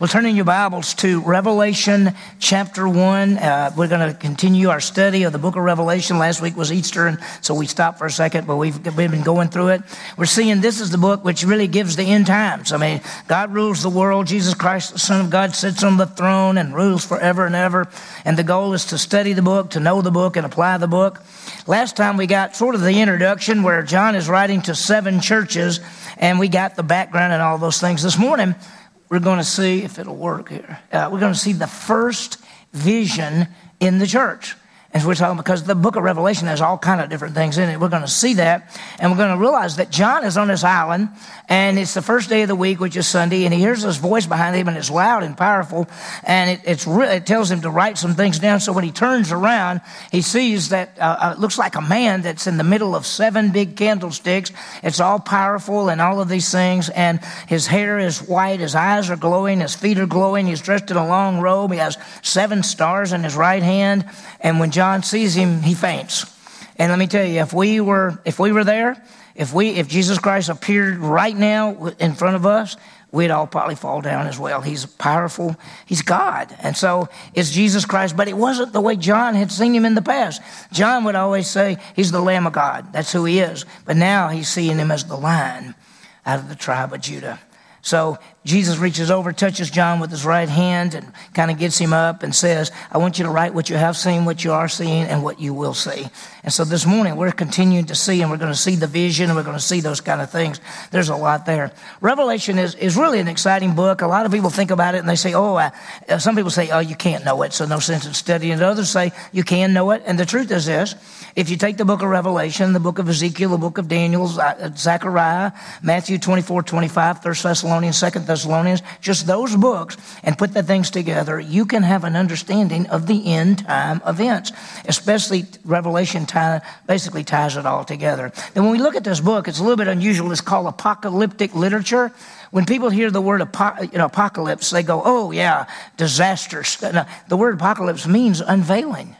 Well, turning your Bibles to Revelation chapter 1. Uh, we're going to continue our study of the book of Revelation. Last week was Easter, and so we stopped for a second, but we've, we've been going through it. We're seeing this is the book which really gives the end times. I mean, God rules the world. Jesus Christ, the Son of God, sits on the throne and rules forever and ever. And the goal is to study the book, to know the book, and apply the book. Last time we got sort of the introduction where John is writing to seven churches, and we got the background and all those things. This morning, we're going to see if it'll work here. Uh, we're going to see the first vision in the church. As we're talking, because the book of Revelation has all kind of different things in it. We're going to see that, and we're going to realize that John is on this island, and it's the first day of the week, which is Sunday, and he hears this voice behind him, and it's loud and powerful, and it, it's it tells him to write some things down. So when he turns around, he sees that uh, uh, it looks like a man that's in the middle of seven big candlesticks. It's all powerful and all of these things, and his hair is white, his eyes are glowing, his feet are glowing. He's dressed in a long robe. He has seven stars in his right hand, and when John sees him, he faints. And let me tell you, if we were, if we were there, if we, if Jesus Christ appeared right now in front of us, we'd all probably fall down as well. He's powerful. He's God. And so it's Jesus Christ, but it wasn't the way John had seen him in the past. John would always say he's the Lamb of God. That's who he is. But now he's seeing him as the lion out of the tribe of Judah. So Jesus reaches over, touches John with his right hand, and kind of gets him up and says, I want you to write what you have seen, what you are seeing, and what you will see. And so this morning we're continuing to see, and we're going to see the vision, and we're going to see those kind of things. There's a lot there. Revelation is, is really an exciting book. A lot of people think about it and they say, oh, uh, some people say, oh, you can't know it, so no sense in studying it. Others say, you can know it. And the truth is this if you take the book of Revelation, the book of Ezekiel, the book of Daniel, Zechariah, Matthew 24, 25, 1 Thessalonians, 2 Thessalonians, just those books, and put the things together, you can have an understanding of the end time events, especially Revelation tie, basically ties it all together. And when we look at this book, it's a little bit unusual. It's called apocalyptic literature. When people hear the word you know, apocalypse, they go, oh, yeah, disaster. the word apocalypse means unveiling.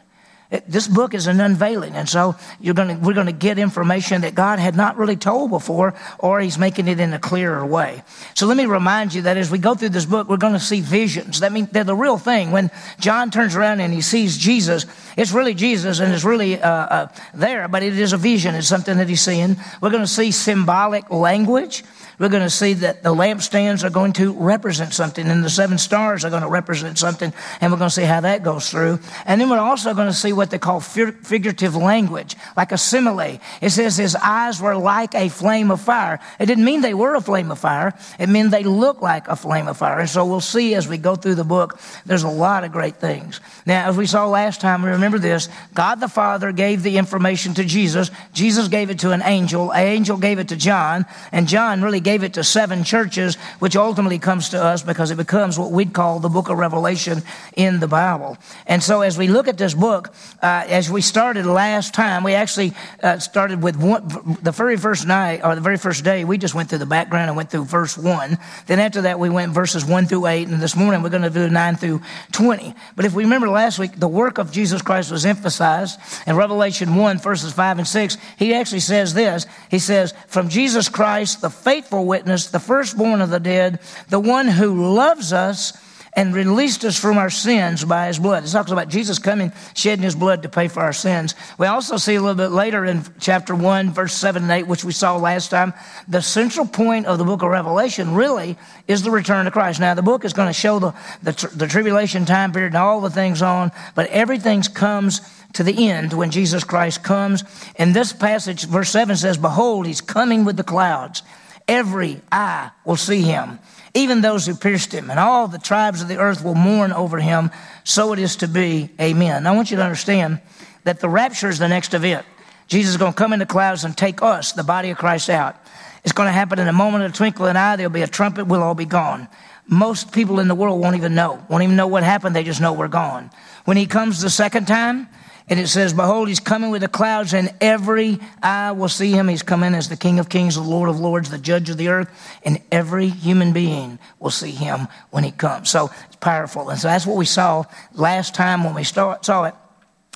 This book is an unveiling, and so you're to, we're going to get information that God had not really told before, or He's making it in a clearer way. So let me remind you that as we go through this book, we're going to see visions. That means they're the real thing. When John turns around and he sees Jesus, it's really Jesus, and it's really uh, uh, there, but it is a vision. It's something that he's seeing. We're going to see symbolic language we're going to see that the lampstands are going to represent something and the seven stars are going to represent something. And we're going to see how that goes through. And then we're also going to see what they call figurative language, like a simile. It says his eyes were like a flame of fire. It didn't mean they were a flame of fire. It meant they looked like a flame of fire. And so we'll see as we go through the book, there's a lot of great things. Now, as we saw last time, remember this, God the Father gave the information to Jesus. Jesus gave it to an angel. An angel gave it to John. And John really gave gave it to seven churches, which ultimately comes to us because it becomes what we'd call the book of Revelation in the Bible. And so as we look at this book, uh, as we started last time, we actually uh, started with one, the very first night, or the very first day, we just went through the background and went through verse 1. Then after that, we went verses 1 through 8, and this morning we're going to do 9 through 20. But if we remember last week, the work of Jesus Christ was emphasized. In Revelation 1, verses 5 and 6, he actually says this. He says, From Jesus Christ, the faithful witness, the firstborn of the dead, the one who loves us and released us from our sins by his blood. It talks about Jesus coming, shedding his blood to pay for our sins. We also see a little bit later in chapter 1, verse 7 and 8, which we saw last time, the central point of the book of Revelation really is the return of Christ. Now, the book is going to show the, the, the tribulation time period and all the things on, but everything comes to the end when Jesus Christ comes. And this passage, verse 7 says, Behold, he's coming with the clouds Every eye will see him, even those who pierced him, and all the tribes of the earth will mourn over him. So it is to be. Amen. Now, I want you to understand that the rapture is the next event. Jesus is going to come in the clouds and take us, the body of Christ, out. It's going to happen in a moment of a twinkle of an eye. There'll be a trumpet. We'll all be gone. Most people in the world won't even know, won't even know what happened. They just know we're gone. When he comes the second time, and it says, Behold, he's coming with the clouds, and every eye will see him. He's coming as the King of Kings, the Lord of Lords, the Judge of the earth, and every human being will see him when he comes. So it's powerful. And so that's what we saw last time when we start, saw it.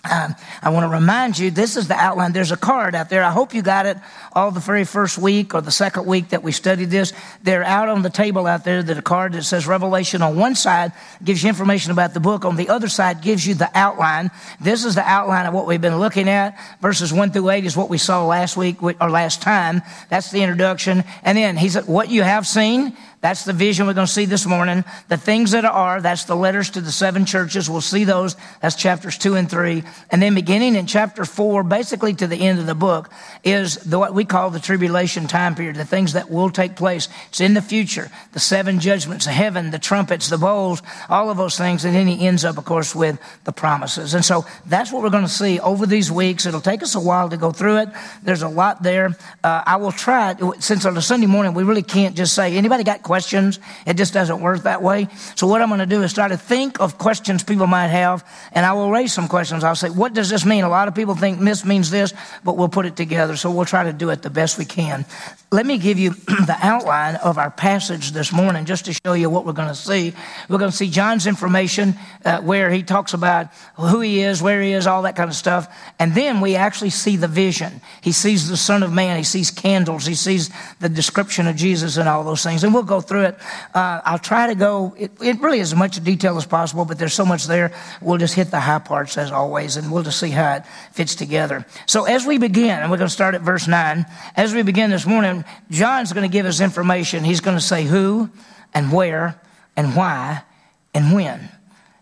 Um, I want to remind you, this is the outline. There's a card out there. I hope you got it all the very first week or the second week that we studied this. They're out on the table out there. That a card that says Revelation on one side gives you information about the book. On the other side gives you the outline. This is the outline of what we've been looking at. Verses one through eight is what we saw last week or last time. That's the introduction. And then he said, what you have seen, that's the vision we're going to see this morning. The things that are, that's the letters to the seven churches. We'll see those. That's chapters two and three. And then beginning in chapter four, basically to the end of the book, is the, what we call the tribulation time period, the things that will take place. It's in the future. The seven judgments, the heaven, the trumpets, the bowls, all of those things. And then he ends up, of course, with the promises. And so that's what we're going to see over these weeks. It'll take us a while to go through it. There's a lot there. Uh, I will try, since on a Sunday morning, we really can't just say, anybody got questions? Questions. It just doesn't work that way. So what I'm going to do is try to think of questions people might have, and I will raise some questions. I'll say, what does this mean? A lot of people think this means this, but we'll put it together. So we'll try to do it the best we can. Let me give you the outline of our passage this morning just to show you what we're going to see. We're going to see John's information uh, where he talks about who he is, where he is, all that kind of stuff. And then we actually see the vision. He sees the Son of Man. He sees candles. He sees the description of Jesus and all those things. And we'll go through it. Uh, I'll try to go, it, it really is as much detail as possible, but there's so much there. We'll just hit the high parts as always, and we'll just see how it fits together. So as we begin, and we're going to start at verse 9, as we begin this morning, John's going to give us information. He's going to say who and where and why and when.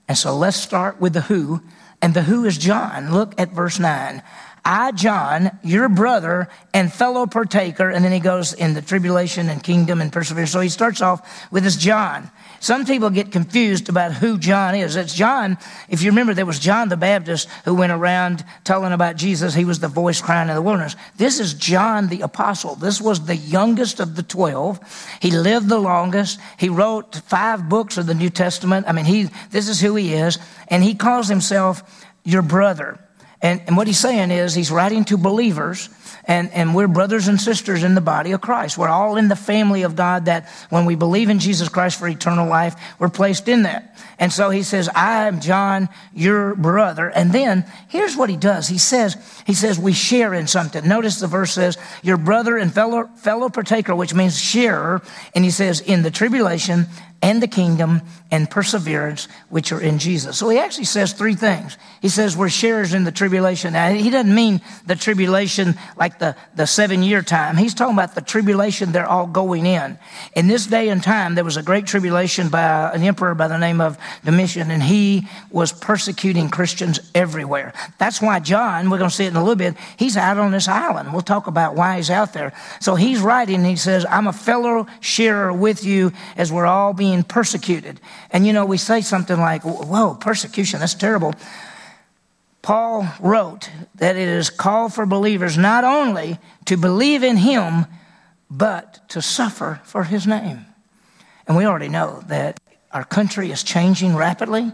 And so let's start with the who. And the who is John. Look at verse 9. I, John, your brother and fellow partaker. And then he goes in the tribulation and kingdom and perseverance. So he starts off with this John. Some people get confused about who John is. It's John, if you remember, there was John the Baptist who went around telling about Jesus. He was the voice crying in the wilderness. This is John the Apostle. This was the youngest of the 12. He lived the longest. He wrote five books of the New Testament. I mean, he, this is who he is. And he calls himself your brother. And, and what he's saying is he's writing to believers and, and we're brothers and sisters in the body of Christ. We're all in the family of God that when we believe in Jesus Christ for eternal life, we're placed in that. And so he says, I am John, your brother. And then here's what he does. He says, he says, we share in something. Notice the verse says, your brother and fellow, fellow partaker, which means sharer. And he says, in the tribulation and the kingdom and perseverance which are in Jesus. So he actually says three things. He says we're sharers in the tribulation. Now, he doesn't mean the tribulation like the, the seven year time. He's talking about the tribulation they're all going in. In this day and time, there was a great tribulation by an emperor by the name of Domitian, and he was persecuting Christians everywhere. That's why John, we're going to see it in a little bit, he's out on this island. We'll talk about why he's out there. So he's writing, he says, I'm a fellow sharer with you as we're all being being persecuted. And you know, we say something like, whoa, persecution, that's terrible. Paul wrote that it is called for believers not only to believe in him, but to suffer for his name. And we already know that our country is changing rapidly.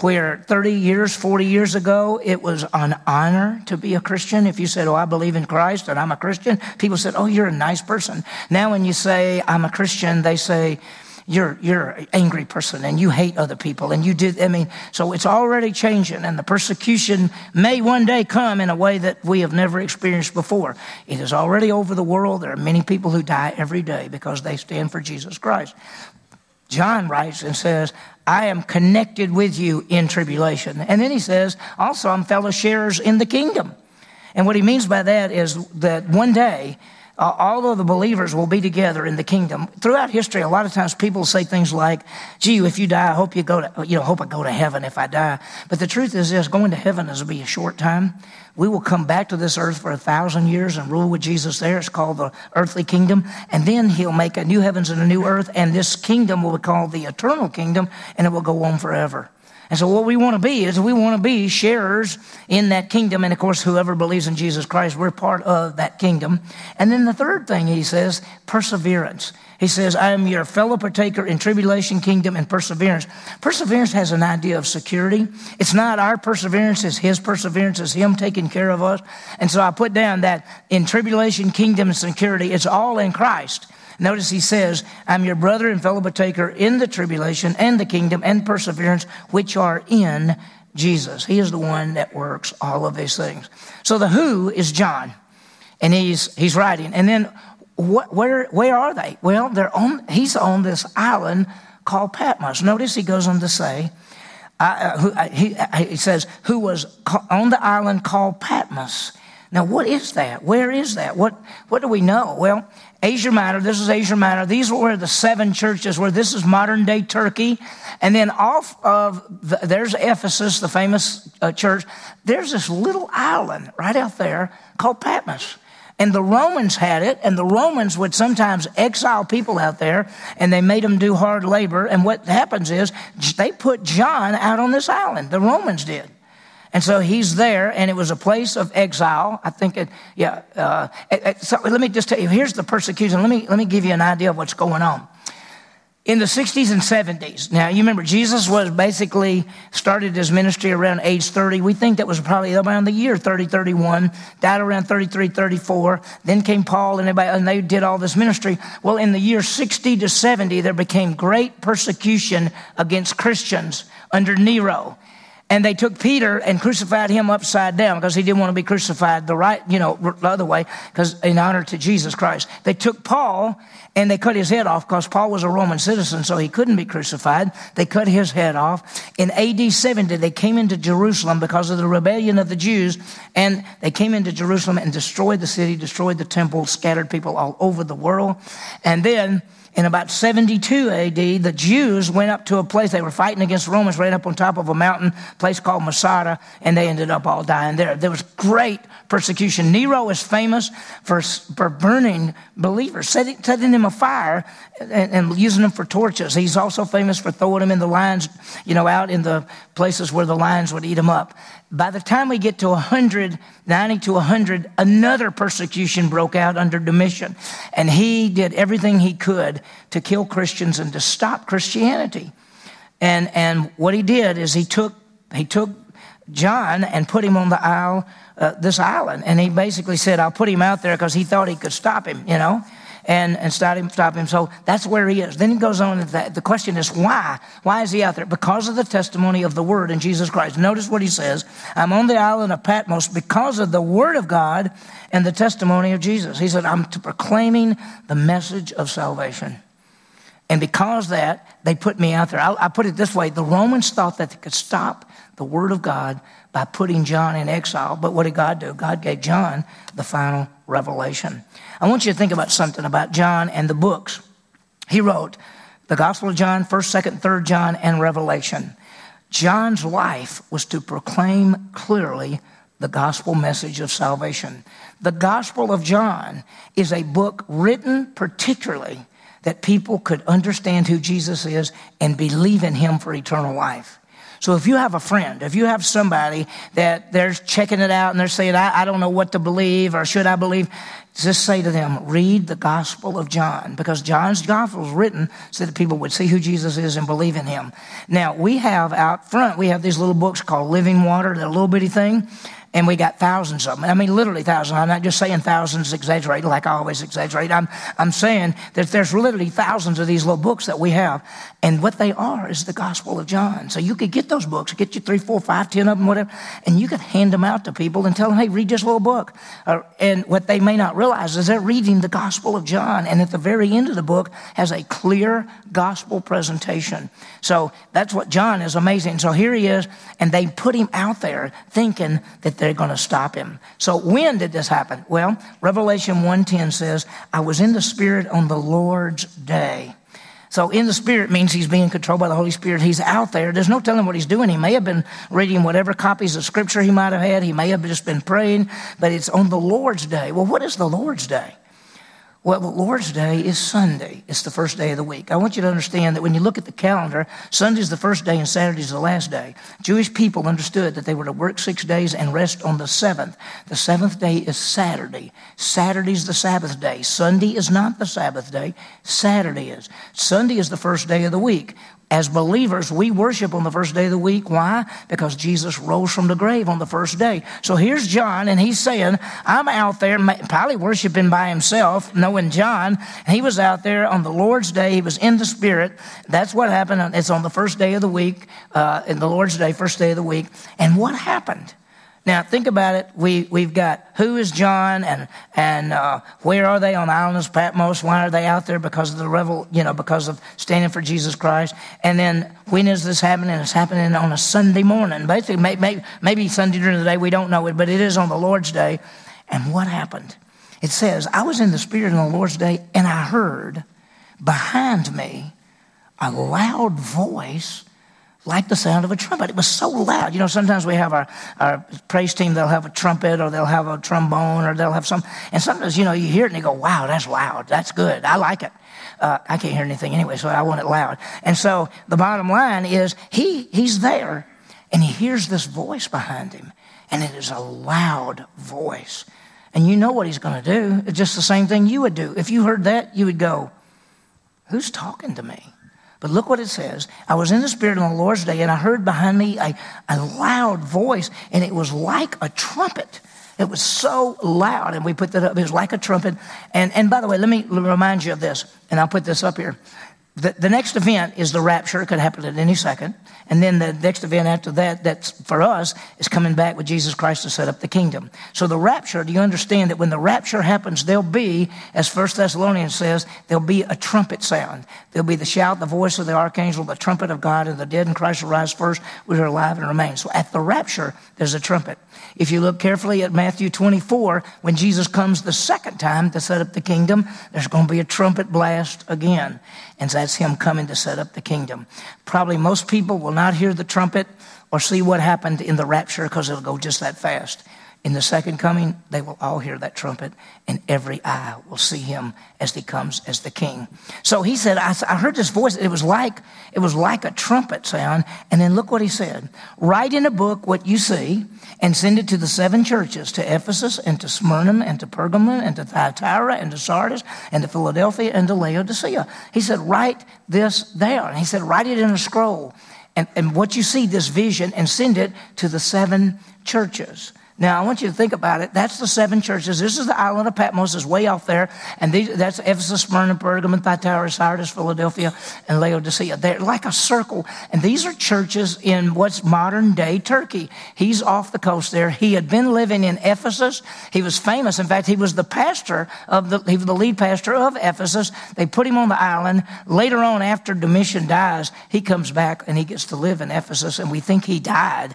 Where 30 years, 40 years ago, it was an honor to be a Christian. If you said, Oh, I believe in Christ and I'm a Christian, people said, Oh, you're a nice person. Now, when you say, I'm a Christian, they say, you're you're an angry person and you hate other people and you did i mean so it's already changing and the persecution may one day come in a way that we have never experienced before. It is already over the world. There are many people who die every day because they stand for jesus christ. John writes and says i am connected with you in tribulation. And then he says also i'm fellow sharers in the kingdom. And what he means by that is that one day uh, all of the believers will be together in the kingdom. Throughout history, a lot of times people say things like, gee, if you die, I hope you go to, you know, hope I go to heaven if I die. But the truth is this, going to heaven is be a short time. We will come back to this earth for a thousand years and rule with Jesus there. It's called the earthly kingdom. And then he'll make a new heavens and a new earth. And this kingdom will be called the eternal kingdom and it will go on forever. And so what we want to be is we want to be sharers in that kingdom. And of course, whoever believes in Jesus Christ, we're part of that kingdom. And then the third thing he says, perseverance. He says, I am your fellow partaker in tribulation, kingdom, and perseverance. Perseverance has an idea of security. It's not our perseverance, it's his perseverance, it's him taking care of us. And so I put down that in tribulation, kingdom, and security, it's all in Christ. Notice he says, I'm your brother and fellow partaker in the tribulation and the kingdom and perseverance which are in Jesus. He is the one that works all of these things. So the who is John, and he's he's writing. And then what, where where are they? Well, they're on. He's on this island called Patmos. Notice he goes on to say, uh, who, uh, he, uh, he says, who was on the island called Patmos. Now, what is that? Where is that? What, what do we know? Well, Asia Minor, this is Asia Minor. These were the seven churches where this is modern day Turkey. And then off of, the, there's Ephesus, the famous uh, church. There's this little island right out there called Patmos. And the Romans had it, and the Romans would sometimes exile people out there, and they made them do hard labor. And what happens is they put John out on this island. The Romans did. And so he's there, and it was a place of exile. I think it, yeah. Uh, so let me just tell you, here's the persecution. Let me, let me give you an idea of what's going on. In the 60s and 70s, now you remember Jesus was basically started his ministry around age 30. We think that was probably around the year 30, 31, died around 33, 34. Then came Paul and everybody, and they did all this ministry. Well, in the year 60 to 70, there became great persecution against Christians under Nero. And they took Peter and crucified him upside down because he didn't want to be crucified the right, you know, the other way, because in honor to Jesus Christ. They took Paul and they cut his head off because Paul was a Roman citizen, so he couldn't be crucified. They cut his head off. In AD 70, they came into Jerusalem because of the rebellion of the Jews, and they came into Jerusalem and destroyed the city, destroyed the temple, scattered people all over the world. And then in about 72 AD, the Jews went up to a place, they were fighting against Romans right up on top of a mountain, place called Masada, and they ended up all dying there. There was great persecution. Nero is famous for, for burning believers, setting, setting them afire and, and using them for torches. He's also famous for throwing them in the lions, you know, out in the places where the lions would eat them up. By the time we get to 100, 90 to 100, another persecution broke out under Domitian. And he did everything he could to kill Christians and to stop Christianity. And, and what he did is he took, he took John and put him on the isle, uh, this island. And he basically said, I'll put him out there because he thought he could stop him, you know and, and stop him, stop him. So that's where he is. Then he goes on, the question is why? Why is he out there? Because of the testimony of the word in Jesus Christ. Notice what he says. I'm on the island of Patmos because of the word of God and the testimony of Jesus. He said, I'm proclaiming the message of salvation. And because that, they put me out there. I, I put it this way. The Romans thought that they could stop the word of God by putting John in exile. But what did God do? God gave John the final revelation. I want you to think about something about John and the books. He wrote the Gospel of John, 1st, 2nd, 3rd John, and Revelation. John's life was to proclaim clearly the gospel message of salvation. The Gospel of John is a book written particularly that people could understand who Jesus is and believe in him for eternal life. So if you have a friend, if you have somebody that they're checking it out and they're saying, I, I don't know what to believe or should I believe, just say to them, read the Gospel of John because John's Gospel was written so that people would see who Jesus is and believe in him. Now, we have out front, we have these little books called Living Water, that little bitty thing and we got thousands of them. I mean, literally thousands. I'm not just saying thousands exaggerate like I always exaggerate. I'm, I'm saying that there's literally thousands of these little books that we have. And what they are is the Gospel of John. So you could get those books, get you three, four, five, ten of them, whatever, and you could hand them out to people and tell them, hey, read this little book. Uh, and what they may not realize is they're reading the Gospel of John. And at the very end of the book has a clear gospel presentation. So that's what John is amazing. So here he is, and they put him out there thinking that they're going to stop him. So when did this happen? Well, Revelation 1:10 says, "I was in the spirit on the Lord's day." So in the spirit means he's being controlled by the Holy Spirit. He's out there. There's no telling what he's doing. He may have been reading whatever copies of scripture he might have had. He may have just been praying, but it's on the Lord's day. Well, what is the Lord's day? Well, the Lord's Day is Sunday. It's the first day of the week. I want you to understand that when you look at the calendar, Sunday is the first day and Saturday is the last day. Jewish people understood that they were to work six days and rest on the seventh. The seventh day is Saturday. Saturday is the Sabbath day. Sunday is not the Sabbath day. Saturday is. Sunday is the first day of the week. As believers, we worship on the first day of the week. Why? Because Jesus rose from the grave on the first day. So here's John, and he's saying, I'm out there, probably worshiping by himself, knowing John. He was out there on the Lord's day. He was in the Spirit. That's what happened. It's on the first day of the week, uh, in the Lord's day, first day of the week. And what happened? Now think about it. We we've got who is John and and uh, where are they on the island of Patmos? Why are they out there? Because of the revel, you know, because of standing for Jesus Christ. And then when is this happening? It's happening on a Sunday morning. Basically, maybe, maybe Sunday during the day. We don't know it, but it is on the Lord's day. And what happened? It says, I was in the Spirit on the Lord's day, and I heard behind me a loud voice like the sound of a trumpet. It was so loud. You know, sometimes we have our, our praise team, they'll have a trumpet or they'll have a trombone or they'll have some. And sometimes, you know, you hear it and you go, wow, that's loud. That's good. I like it. Uh, I can't hear anything anyway, so I want it loud. And so the bottom line is he, he's there and he hears this voice behind him and it is a loud voice. And you know what he's going to do. It's just the same thing you would do. If you heard that, you would go, who's talking to me? But look what it says. I was in the Spirit on the Lord's day, and I heard behind me a, a loud voice, and it was like a trumpet. It was so loud, and we put that up. It was like a trumpet. And, and by the way, let me remind you of this, and I'll put this up here. The, the next event is the rapture. It could happen at any second. And then the next event after that, that's for us, is coming back with Jesus Christ to set up the kingdom. So the rapture, do you understand that when the rapture happens, there'll be, as First Thessalonians says, there'll be a trumpet sound. There'll be the shout, the voice of the archangel, the trumpet of God, and the dead in Christ will rise first, we are alive and remain. So at the rapture, there's a trumpet. If you look carefully at Matthew 24, when Jesus comes the second time to set up the kingdom, there's going to be a trumpet blast again. And that's him coming to set up the kingdom. Probably most people will not hear the trumpet or see what happened in the rapture because it'll go just that fast. In the second coming, they will all hear that trumpet, and every eye will see him as he comes as the king. So he said, I, I, heard this voice. It was like it was like a trumpet sound. And then look what he said: Write in a book what you see, and send it to the seven churches: to Ephesus, and to Smyrna, and to Pergamon, and to Thyatira, and to Sardis, and to Philadelphia, and to Laodicea. He said, Write this there, and he said, Write it in a scroll, and, and what you see, this vision, and send it to the seven churches. Now, I want you to think about it. That's the seven churches. This is the island of Patmos, is way off there. And these, that's Ephesus, Smyrna, Pergamon, Thyatira, Sardis, Philadelphia, and Laodicea. They're like a circle. And these are churches in what's modern day Turkey. He's off the coast there. He had been living in Ephesus. He was famous. In fact, he was the pastor of the, he was the lead pastor of Ephesus. They put him on the island. Later on, after Domitian dies, he comes back and he gets to live in Ephesus. And we think he died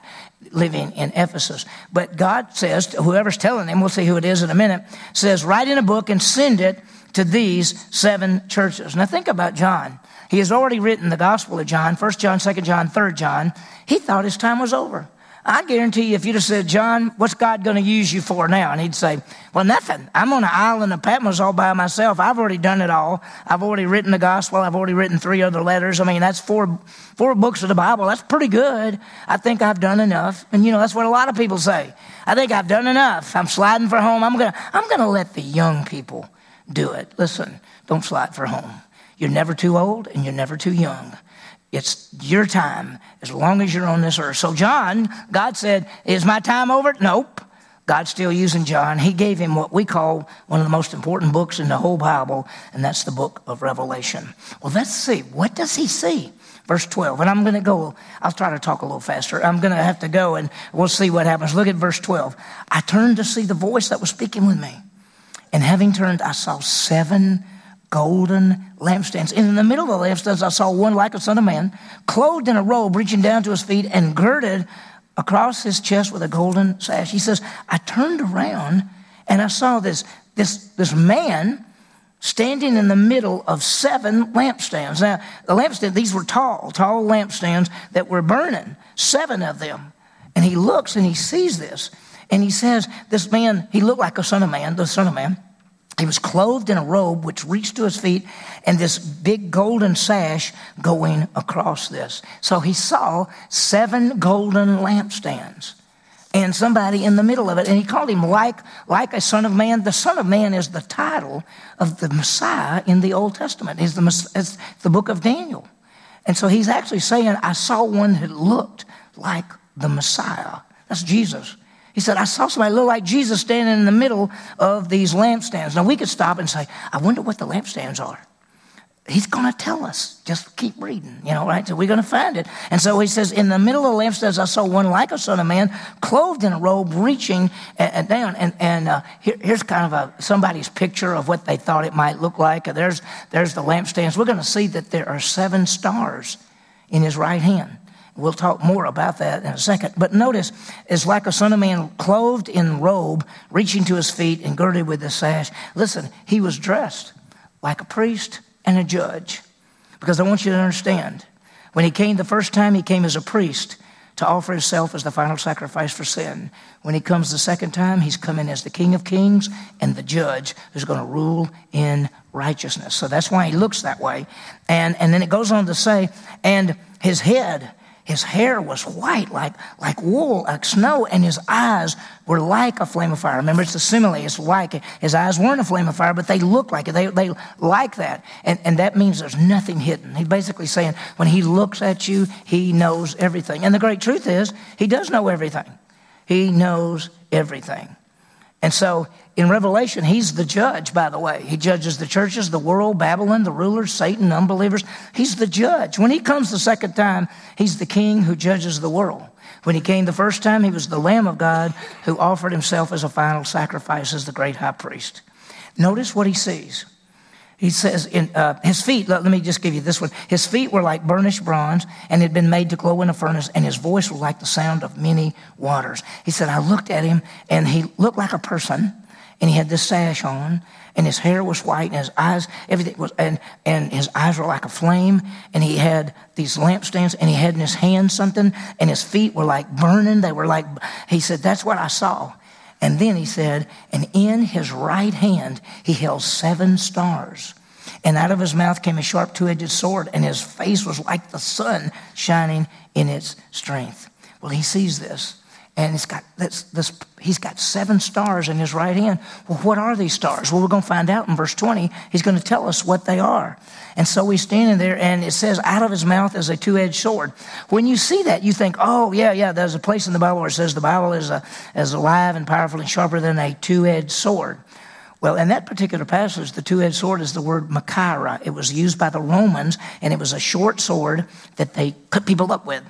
living in Ephesus. But God says, whoever's telling him, we'll see who it is in a minute, says, write in a book and send it to these seven churches. Now think about John. He has already written the Gospel of John, 1 John, 2 John, 3 John. He thought his time was over. I guarantee you, if you'd have said, John, what's God going to use you for now? And he'd say, Well, nothing. I'm on an island of Patmos all by myself. I've already done it all. I've already written the gospel. I've already written three other letters. I mean, that's four, four books of the Bible. That's pretty good. I think I've done enough. And you know, that's what a lot of people say. I think I've done enough. I'm sliding for home. I'm going to I'm going to let the young people do it. Listen, don't slide for home. You're never too old and you're never too young. It's your time as long as you're on this earth. So, John, God said, Is my time over? Nope. God's still using John. He gave him what we call one of the most important books in the whole Bible, and that's the book of Revelation. Well, let's see. What does he see? Verse 12. And I'm going to go, I'll try to talk a little faster. I'm going to have to go and we'll see what happens. Look at verse 12. I turned to see the voice that was speaking with me. And having turned, I saw seven golden lampstands. And in the middle of the lampstands, I saw one like a son of man, clothed in a robe reaching down to his feet and girded across his chest with a golden sash. He says, I turned around and I saw this, this, this man standing in the middle of seven lampstands. Now, the lampstands, these were tall, tall lampstands that were burning, seven of them. And he looks and he sees this. And he says, This man, he looked like a son of man, the son of man. He was clothed in a robe which reached to his feet and this big golden sash going across this. So he saw seven golden lampstands and somebody in the middle of it. And he called him like, like a son of man. The son of man is the title of the Messiah in the Old Testament. It's the, it's the book of Daniel. And so he's actually saying, I saw one that looked like the Messiah. That's Jesus. He said, I saw somebody look like Jesus standing in the middle of these lampstands. Now, we could stop and say, I wonder what the lampstands are. He's going to tell us. Just keep reading, you know, right? So we're going to find it. And so he says, In the middle of the lampstands, I saw one like a son of man, clothed in a robe, reaching down. And, and uh, here, here's kind of a, somebody's picture of what they thought it might look like. There's, there's the lampstands. We're going to see that there are seven stars in his right hand. We'll talk more about that in a second. But notice, it's like a son of man clothed in robe, reaching to his feet and girded with a sash. Listen, he was dressed like a priest and a judge. Because I want you to understand, when he came the first time, he came as a priest to offer himself as the final sacrifice for sin. When he comes the second time, he's coming as the King of Kings and the judge who's going to rule in righteousness. So that's why he looks that way. And, and then it goes on to say, and his head his hair was white, like, like wool, like snow, and his eyes were like a flame of fire. Remember, it's a simile. It's like his eyes weren't a flame of fire, but they look like it. They, they like that. And, and that means there's nothing hidden. He's basically saying when he looks at you, he knows everything. And the great truth is, he does know everything. He knows everything. And so in Revelation, he's the judge, by the way. He judges the churches, the world, Babylon, the rulers, Satan, unbelievers. He's the judge. When he comes the second time, he's the king who judges the world. When he came the first time, he was the Lamb of God who offered himself as a final sacrifice as the great high priest. Notice what he sees. He says, in, uh, his feet, let, let, me just give you this one. His feet were like burnished bronze and had been made to glow in a furnace, and his voice was like the sound of many waters. He said, I looked at him, and he looked like a person, and he had this sash on, and his hair was white, and his eyes, everything was, and, and his eyes were like a flame, and he had these lampstands, and he had in his hand something, and his feet were like burning. They were like, he said, That's what I saw. And then he said, and in his right hand he held seven stars. And out of his mouth came a sharp two edged sword, and his face was like the sun shining in its strength. Well, he sees this, and he's got, this, this, he's got seven stars in his right hand. Well, what are these stars? Well, we're going to find out in verse 20. He's going to tell us what they are. And so he's standing there, and it says, out of his mouth is a two edged sword. When you see that, you think, oh, yeah, yeah, there's a place in the Bible where it says the Bible is, a, is alive and powerful and sharper than a two edged sword. Well, in that particular passage, the two edged sword is the word machaira. It was used by the Romans, and it was a short sword that they cut people up with.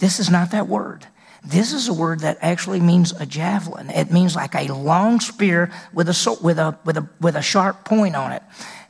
This is not that word. This is a word that actually means a javelin. It means like a long spear with a, with a, with a, with a sharp point on it.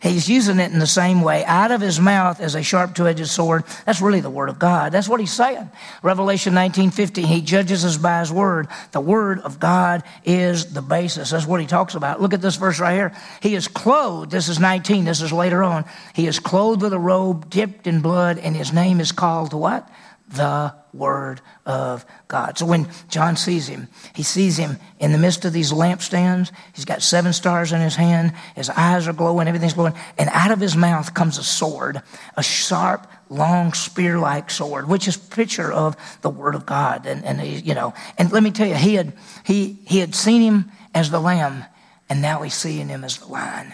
He's using it in the same way. Out of his mouth is a sharp two-edged sword. That's really the word of God. That's what he's saying. Revelation 19:15, he judges us by his word. The word of God is the basis. That's what he talks about. Look at this verse right here. He is clothed. This is 19. This is later on. He is clothed with a robe dipped in blood, and his name is called what? the Word of God. So when John sees him, he sees him in the midst of these lampstands. He's got seven stars in his hand. His eyes are glowing. Everything's glowing. And out of his mouth comes a sword, a sharp, long spear like sword, which is a picture of the Word of God. And, and he, you know, and let me tell you, he had, he, he had seen him as the lamb, and now he's seeing him as the lion.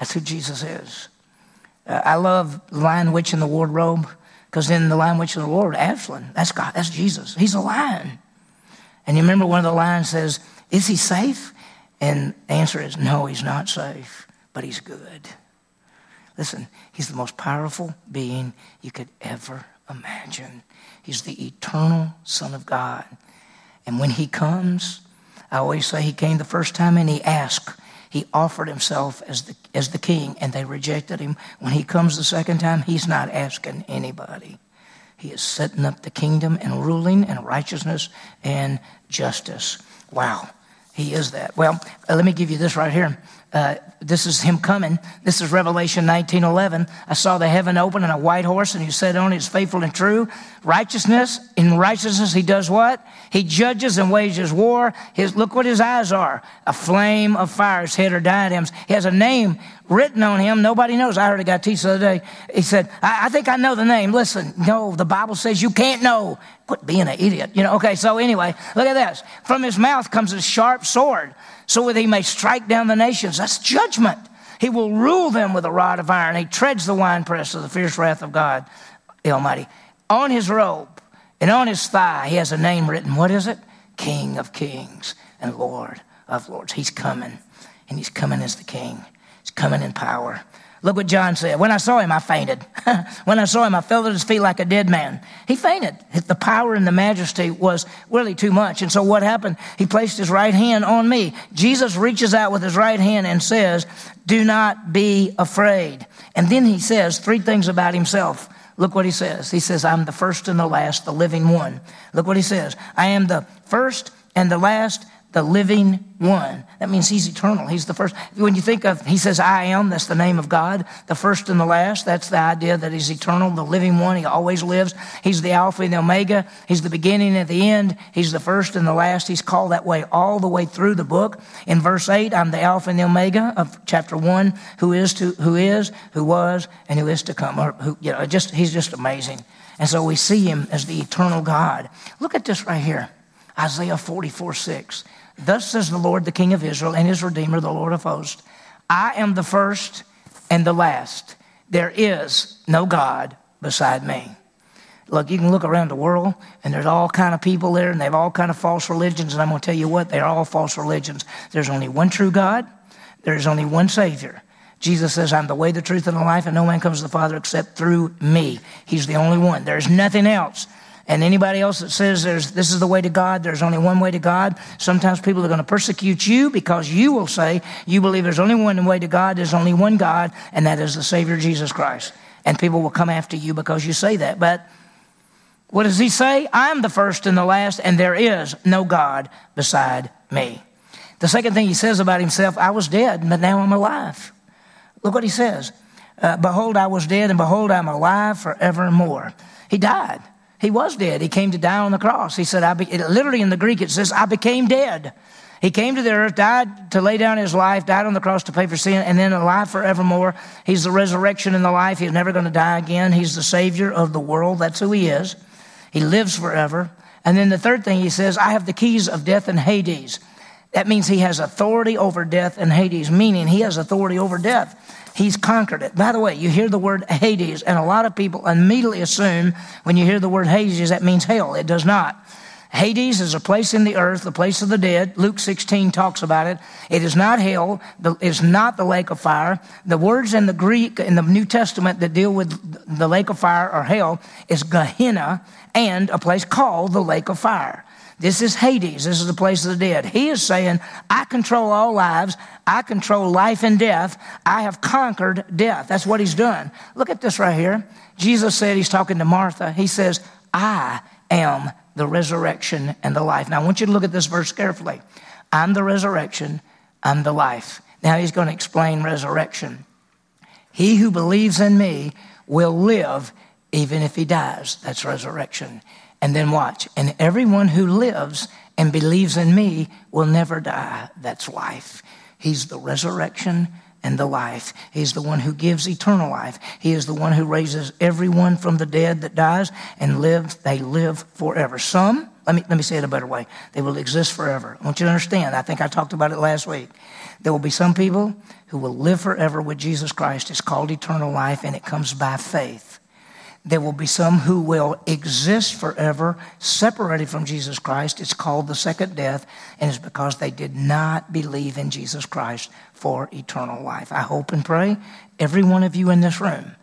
That's who Jesus is. Uh, I love lion, witch, in the wardrobe. Because in the lion witch of the Lord, Aslan, that's God, that's Jesus. He's a lion. And you remember one of the lions says, Is he safe? And the answer is, No, he's not safe, but he's good. Listen, he's the most powerful being you could ever imagine. He's the eternal Son of God. And when he comes, I always say he came the first time and he asked, he offered himself as the, as the king, and they rejected him. When he comes the second time, he's not asking anybody. He is setting up the kingdom and ruling and righteousness and justice. Wow, he is that. Well, uh, let me give you this right here. Uh, this is him coming. This is Revelation 19:11. I saw the heaven open and a white horse, and he said on it is faithful and true. Righteousness, in righteousness, he does what? He judges and wages war. His, look what his eyes are a flame of fire. His head are diadems. He has a name written on him. Nobody knows. I heard a guy teach the other day. He said, I, I think I know the name. Listen, no, the Bible says you can't know. Quit being an idiot. You know, okay, so anyway, look at this. From his mouth comes a sharp sword so that he may strike down the nations. That's judgment. He will rule them with a rod of iron. He treads the winepress of the fierce wrath of God. the Almighty. On his robe and on his thigh, he has a name written. What is it? King of Kings and Lord of Lords. He's coming, and he's coming as the King. He's coming in power. Look what John said. When I saw him, I fainted. when I saw him, I fell at his feet like a dead man. He fainted. The power and the majesty was really too much. And so what happened? He placed his right hand on me. Jesus reaches out with his right hand and says, Do not be afraid. And then he says three things about himself. Look what he says. He says, I'm the first and the last, the living one. Look what he says. I am the first and the last, the living one. That means he's eternal. He's the first. When you think of, he says, I am, that's the name of God. The first and the last, that's the idea that he's eternal, the living one. He always lives. He's the Alpha and the Omega. He's the beginning and the end. He's the first and the last. He's called that way all the way through the book. In verse 8, I'm the Alpha and the Omega of chapter 1, who is, to, who is, who was, and who is to come. Or who, you know, just, he's just amazing. And so we see him as the eternal God. Look at this right here. Isaiah 44, 6. Thus says the Lord, the King of Israel, and his Redeemer, the Lord of hosts I am the first and the last. There is no God beside me. Look, you can look around the world, and there's all kind of people there, and they have all kind of false religions. And I'm going to tell you what, they're all false religions. There's only one true God. There's only one Savior. Jesus says, I'm the way, the truth, and the life, and no man comes to the Father except through me. He's the only one. There's nothing else. And anybody else that says there's, this is the way to God, there's only one way to God, sometimes people are going to persecute you because you will say you believe there's only one way to God, there's only one God, and that is the Savior Jesus Christ. And people will come after you because you say that. But what does he say? I am the first and the last, and there is no God beside me. The second thing he says about himself, I was dead, but now I'm alive. Look what he says. Uh, behold, I was dead, and behold, I'm alive forevermore. He died. He was dead. He came to die on the cross. He said, I be, literally in the Greek, it says, I became dead. He came to the earth, died to lay down his life, died on the cross to pay for sin, and then alive forevermore. He's the resurrection and the life. He's never going to die again. He's the Savior of the world. That's who he is. He lives forever. And then the third thing he says, I have the keys of death and Hades. That means he has authority over death and Hades, meaning he has authority over death. He's conquered it. By the way, you hear the word Hades, and a lot of people immediately assume when you hear the word Hades, that means hell. It does not. Hades is a place in the earth, the place of the dead. Luke 16 talks about it. It is not hell. It's not the lake of fire. The words in the Greek, in the New Testament that deal with the lake of fire or hell is Gehenna and a place called the lake of fire. This is Hades. This is the place of the dead. He is saying, I control all lives. I control life and death. I have conquered death. That's what he's done. Look at this right here. Jesus said, he's talking to Martha. He says, I am the resurrection and the life. Now, I want you to look at this verse carefully. I'm the resurrection, I'm the life. Now, he's going to explain resurrection. He who believes in me will live even if he dies. That's resurrection. And then watch. And everyone who lives and believes in me will never die. That's life. He's the resurrection and the life. He's the one who gives eternal life. He is the one who raises everyone from the dead that dies and lives. They live forever. Some, let me, let me say it a better way. They will exist forever. I want you to understand. I think I talked about it last week. There will be some people who will live forever with Jesus Christ. It's called eternal life and it comes by faith. There will be some who will exist forever, separated from Jesus Christ. It's called the second death, and it's because they did not believe in Jesus Christ for eternal life. I hope and pray every one of you in this room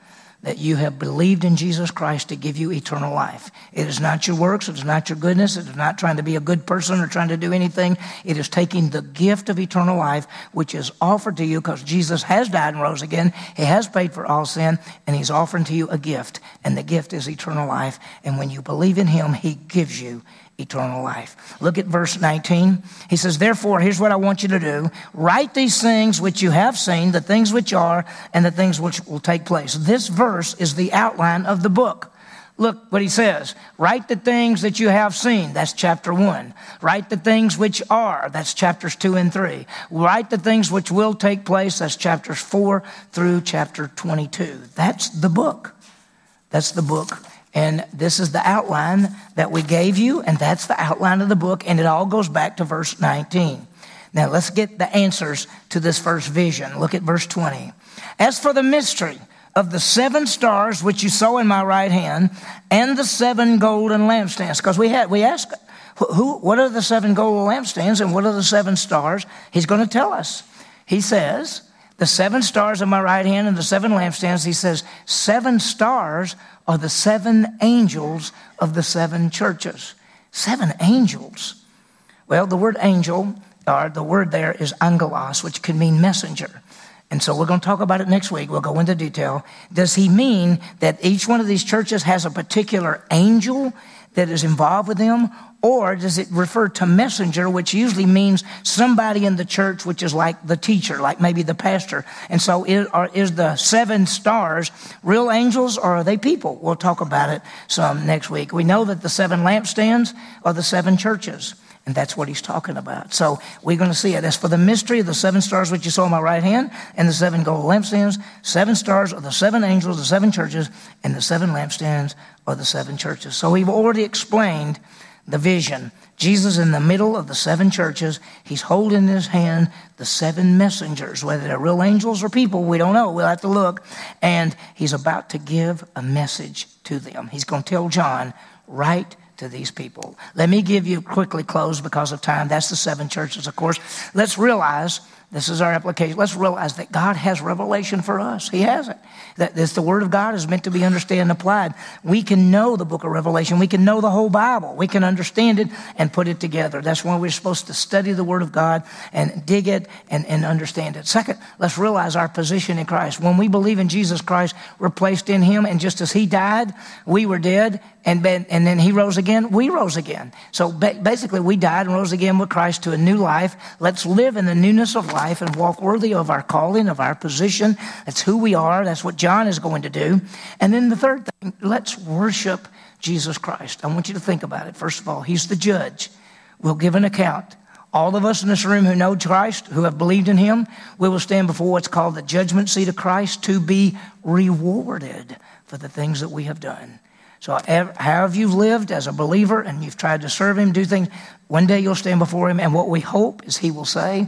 that you have believed in Jesus Christ to give you eternal life. It is not your works, it is not your goodness, it is not trying to be a good person or trying to do anything. It is taking the gift of eternal life, which is offered to you because Jesus has died and rose again. He has paid for all sin, and He's offering to you a gift, and the gift is eternal life. And when you believe in Him, He gives you eternal life. Look at verse 19. He says, Therefore, here's what I want you to do write these things which you have seen, the things which are, and the things which will take place. This verse is the outline of the book. Look what he says. Write the things that you have seen. That's chapter one. Write the things which are. That's chapters two and three. Write the things which will take place. That's chapters four through chapter 22. That's the book. That's the book and this is the outline that we gave you, and that's the outline of the book, and it all goes back to verse 19. Now let's get the answers to this first vision. Look at verse 20. As for the mystery of the seven stars which you saw in my right hand and the seven golden lampstands. Because we had, we asked, who, what are the seven golden lampstands and what are the seven stars? He's going to tell us. He says, the seven stars in my right hand and the seven lampstands, he says, seven stars are the seven angels of the seven churches. Seven angels. Well, the word angel, or the word there is angelos, which can mean messenger. And so we're going to talk about it next week. We'll go into detail. Does he mean that each one of these churches has a particular angel that is involved with them? Or does it refer to messenger, which usually means somebody in the church, which is like the teacher, like maybe the pastor? And so is, are, is the seven stars real angels or are they people? We'll talk about it some next week. We know that the seven lampstands are the seven churches. And that's what he's talking about. So we're going to see it. As for the mystery of the seven stars which you saw in my right hand and the seven gold lampstands, seven stars are the seven angels, the seven churches, and the seven lampstands are the seven churches. So we've already explained the vision. Jesus in the middle of the seven churches. He's holding in his hand the seven messengers, whether they're real angels or people, we don't know. We'll have to look. And he's about to give a message to them. He's going to tell John, write to these people. Let me give you quickly close because of time. That's the seven churches, of course. Let's realize this is our application. Let's realize that God has revelation for us. He has it. That this, the Word of God is meant to be understood and applied. We can know the book of Revelation. We can know the whole Bible. We can understand it and put it together. That's why we're supposed to study the Word of God and dig it and, and understand it. Second, let's realize our position in Christ. When we believe in Jesus Christ, we're placed in Him, and just as He died, we were dead, and, and then He rose again, we rose again. So basically, we died and rose again with Christ to a new life. Let's live in the newness of life life and walk worthy of our calling, of our position. That's who we are. That's what John is going to do. And then the third thing, let's worship Jesus Christ. I want you to think about it. First of all, He's the judge. We'll give an account. All of us in this room who know Christ, who have believed in Him, we will stand before what's called the judgment seat of Christ to be rewarded for the things that we have done. So, however you've lived as a believer and you've tried to serve Him, do things, one day you'll stand before Him, and what we hope is He will say,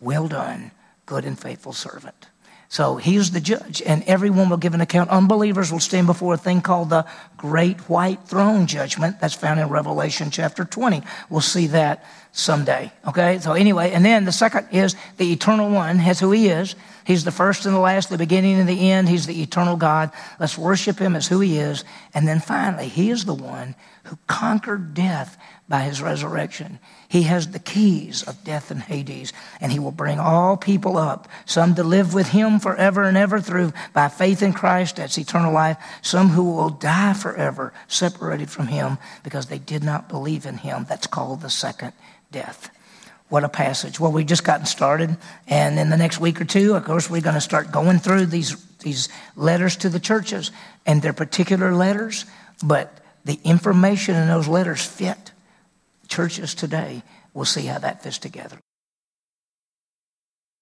well done, good and faithful servant. So he's the judge, and everyone will give an account. Unbelievers will stand before a thing called the Great White Throne Judgment. That's found in Revelation chapter 20. We'll see that someday. Okay? So anyway, and then the second is the eternal one, has who he is. He's the first and the last, the beginning and the end. He's the eternal God. Let's worship him as who he is. And then finally, he is the one who conquered death by his resurrection. He has the keys of death and Hades, and he will bring all people up, some to live with him forever and ever through by faith in Christ, that's eternal life, some who will die forever, separated from him because they did not believe in him. That's called the second death. What a passage. Well, we've just gotten started, and in the next week or two, of course, we're going to start going through these, these letters to the churches, and they're particular letters, but the information in those letters fit churches today. We'll see how that fits together.